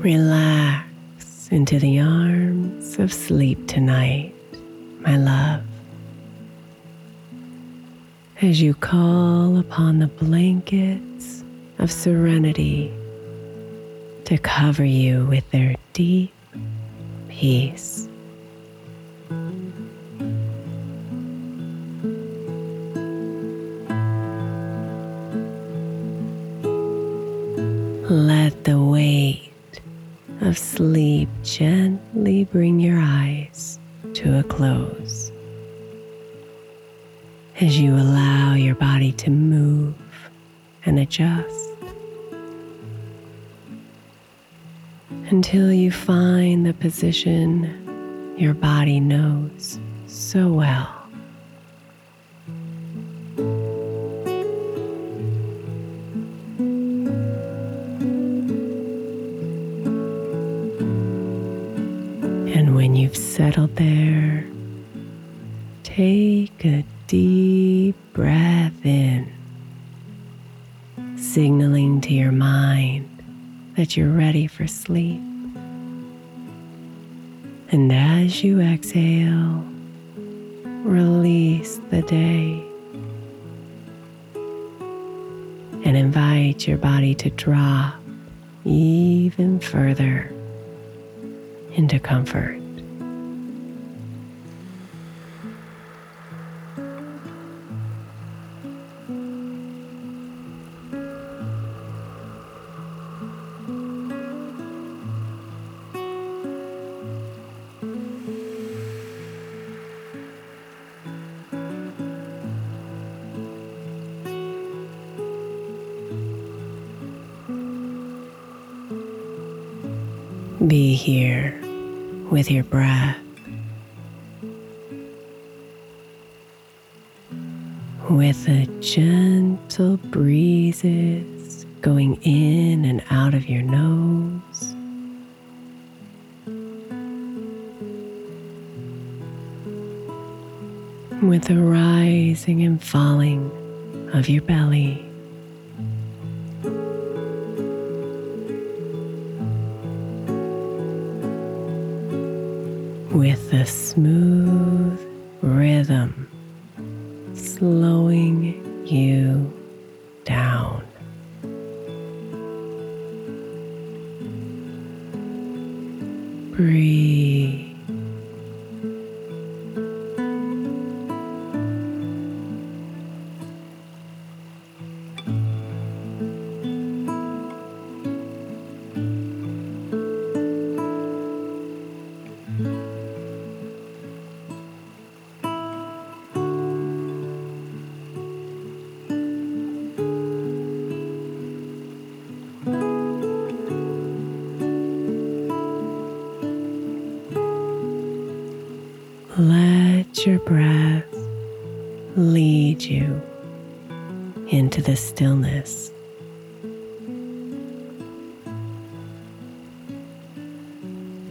Relax into the arms of sleep tonight, my love. As you call upon the blankets of serenity to cover you with their deep peace. Let the weight of sleep gently bring your eyes to a close as you allow your body to move and adjust until you find the position your body knows so well. Settled there, take a deep breath in, signaling to your mind that you're ready for sleep. And as you exhale, release the day. and invite your body to drop even further into comfort. Be here with your breath. With the gentle breezes going in Breathe. Let your breath lead you into the stillness.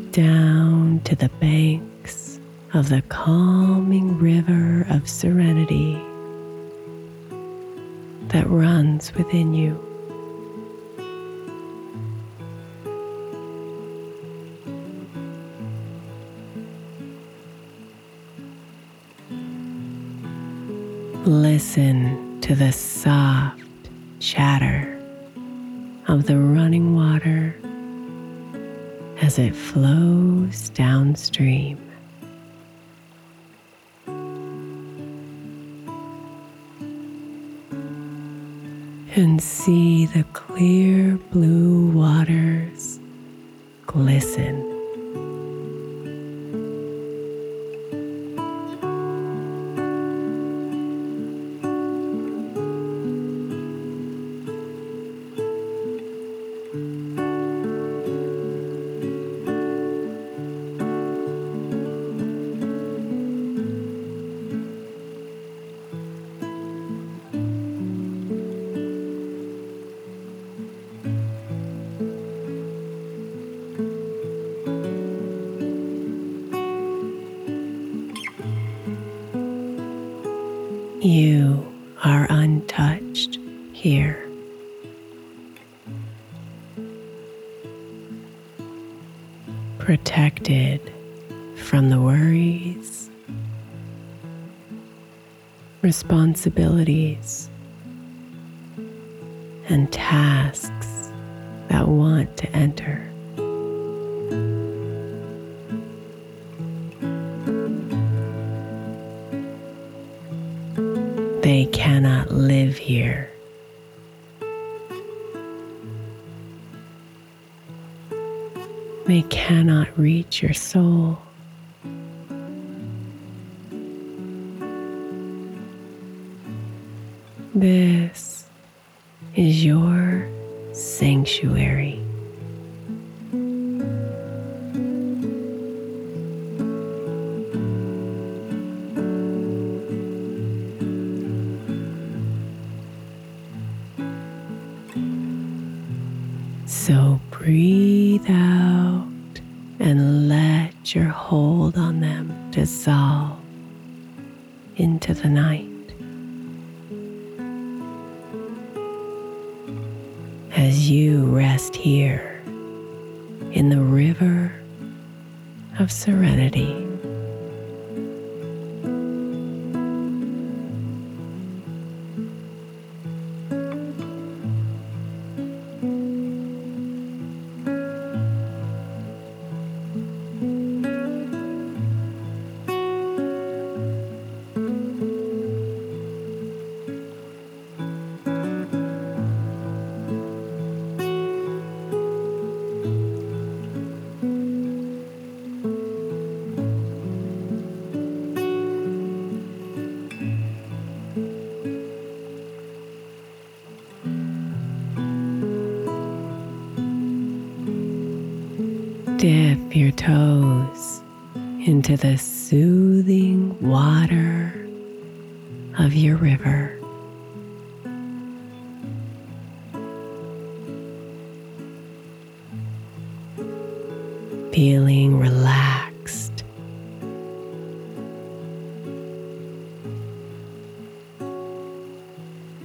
Down to the banks of the calming river of serenity that runs within you. Listen to the soft chatter of the running water as it flows downstream. And see the clear blue waters glisten responsibilities, and tasks that want to enter. They cannot live here. They cannot reach your soul. This of serenity. Feeling relaxed.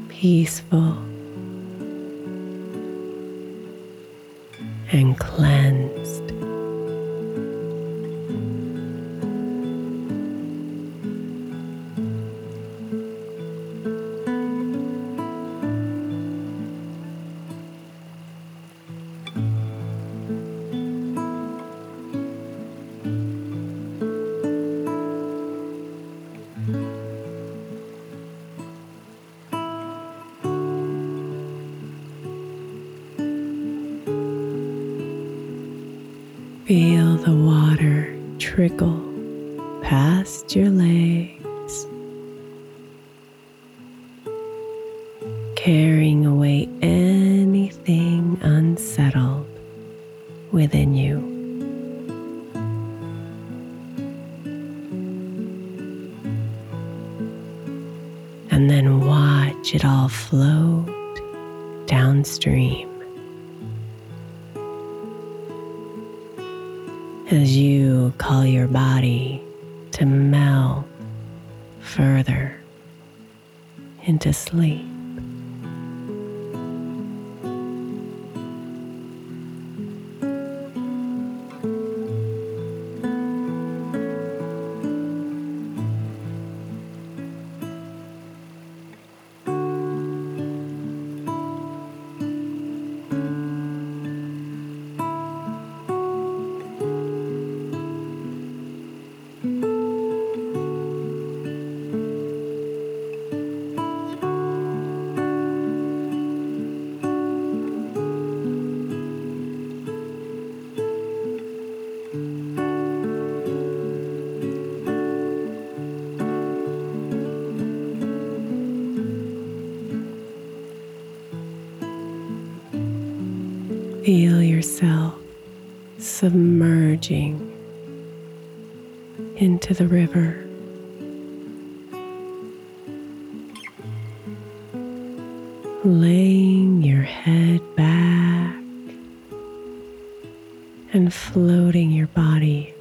Peaceful and cleansed. Past your legs, carrying away anything unsettled within you. And then watch it all float downstream. as you call your body to melt further into sleep. Into the river. Laying your head back and floating your body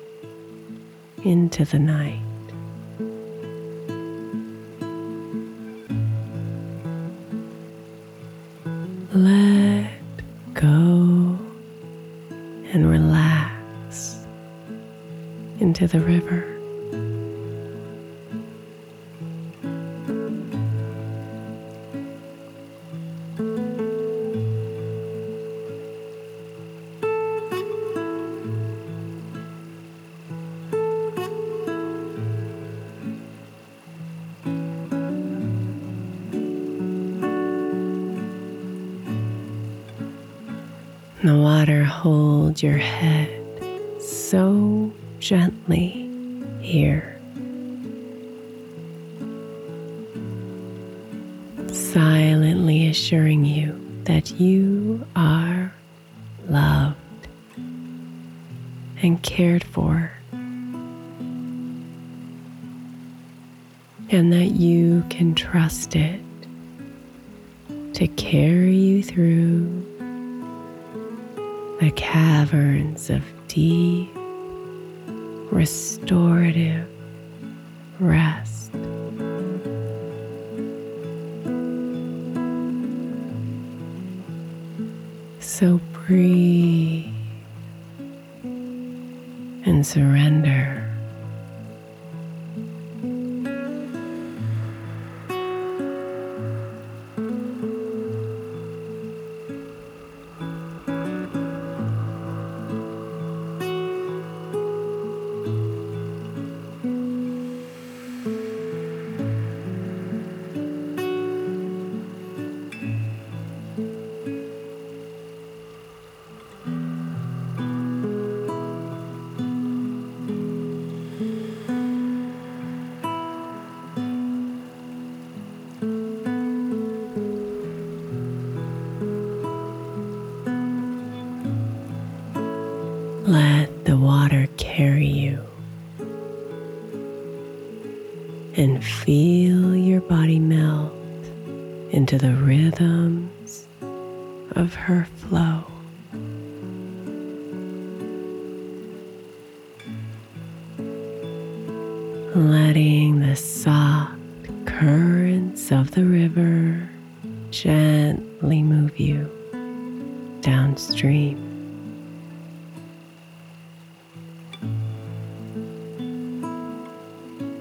into the night. Let into the river. And cared for, and that you can trust it to carry you through the caverns of deep, restorative rest. So breathe surrender.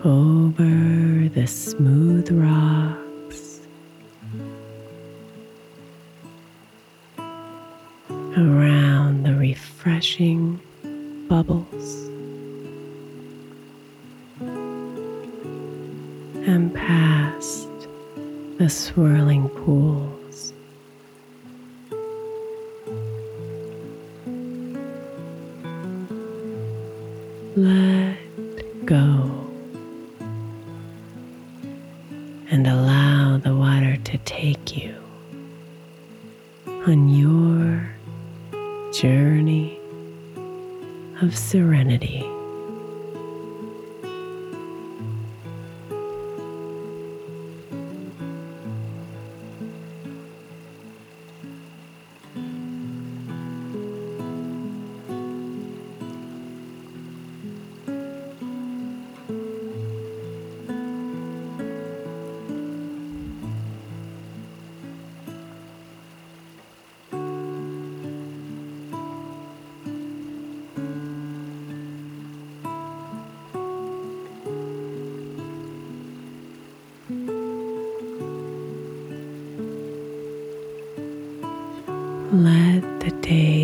Over the smooth rocks, around the refreshing bubbles, and past the swirling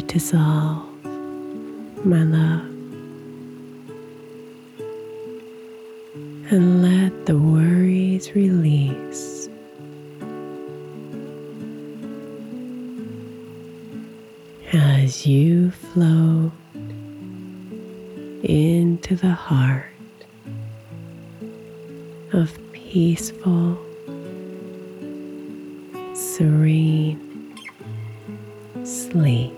dissolve, my love, and let the worries release. As you float into the heart of peaceful, serene sleep.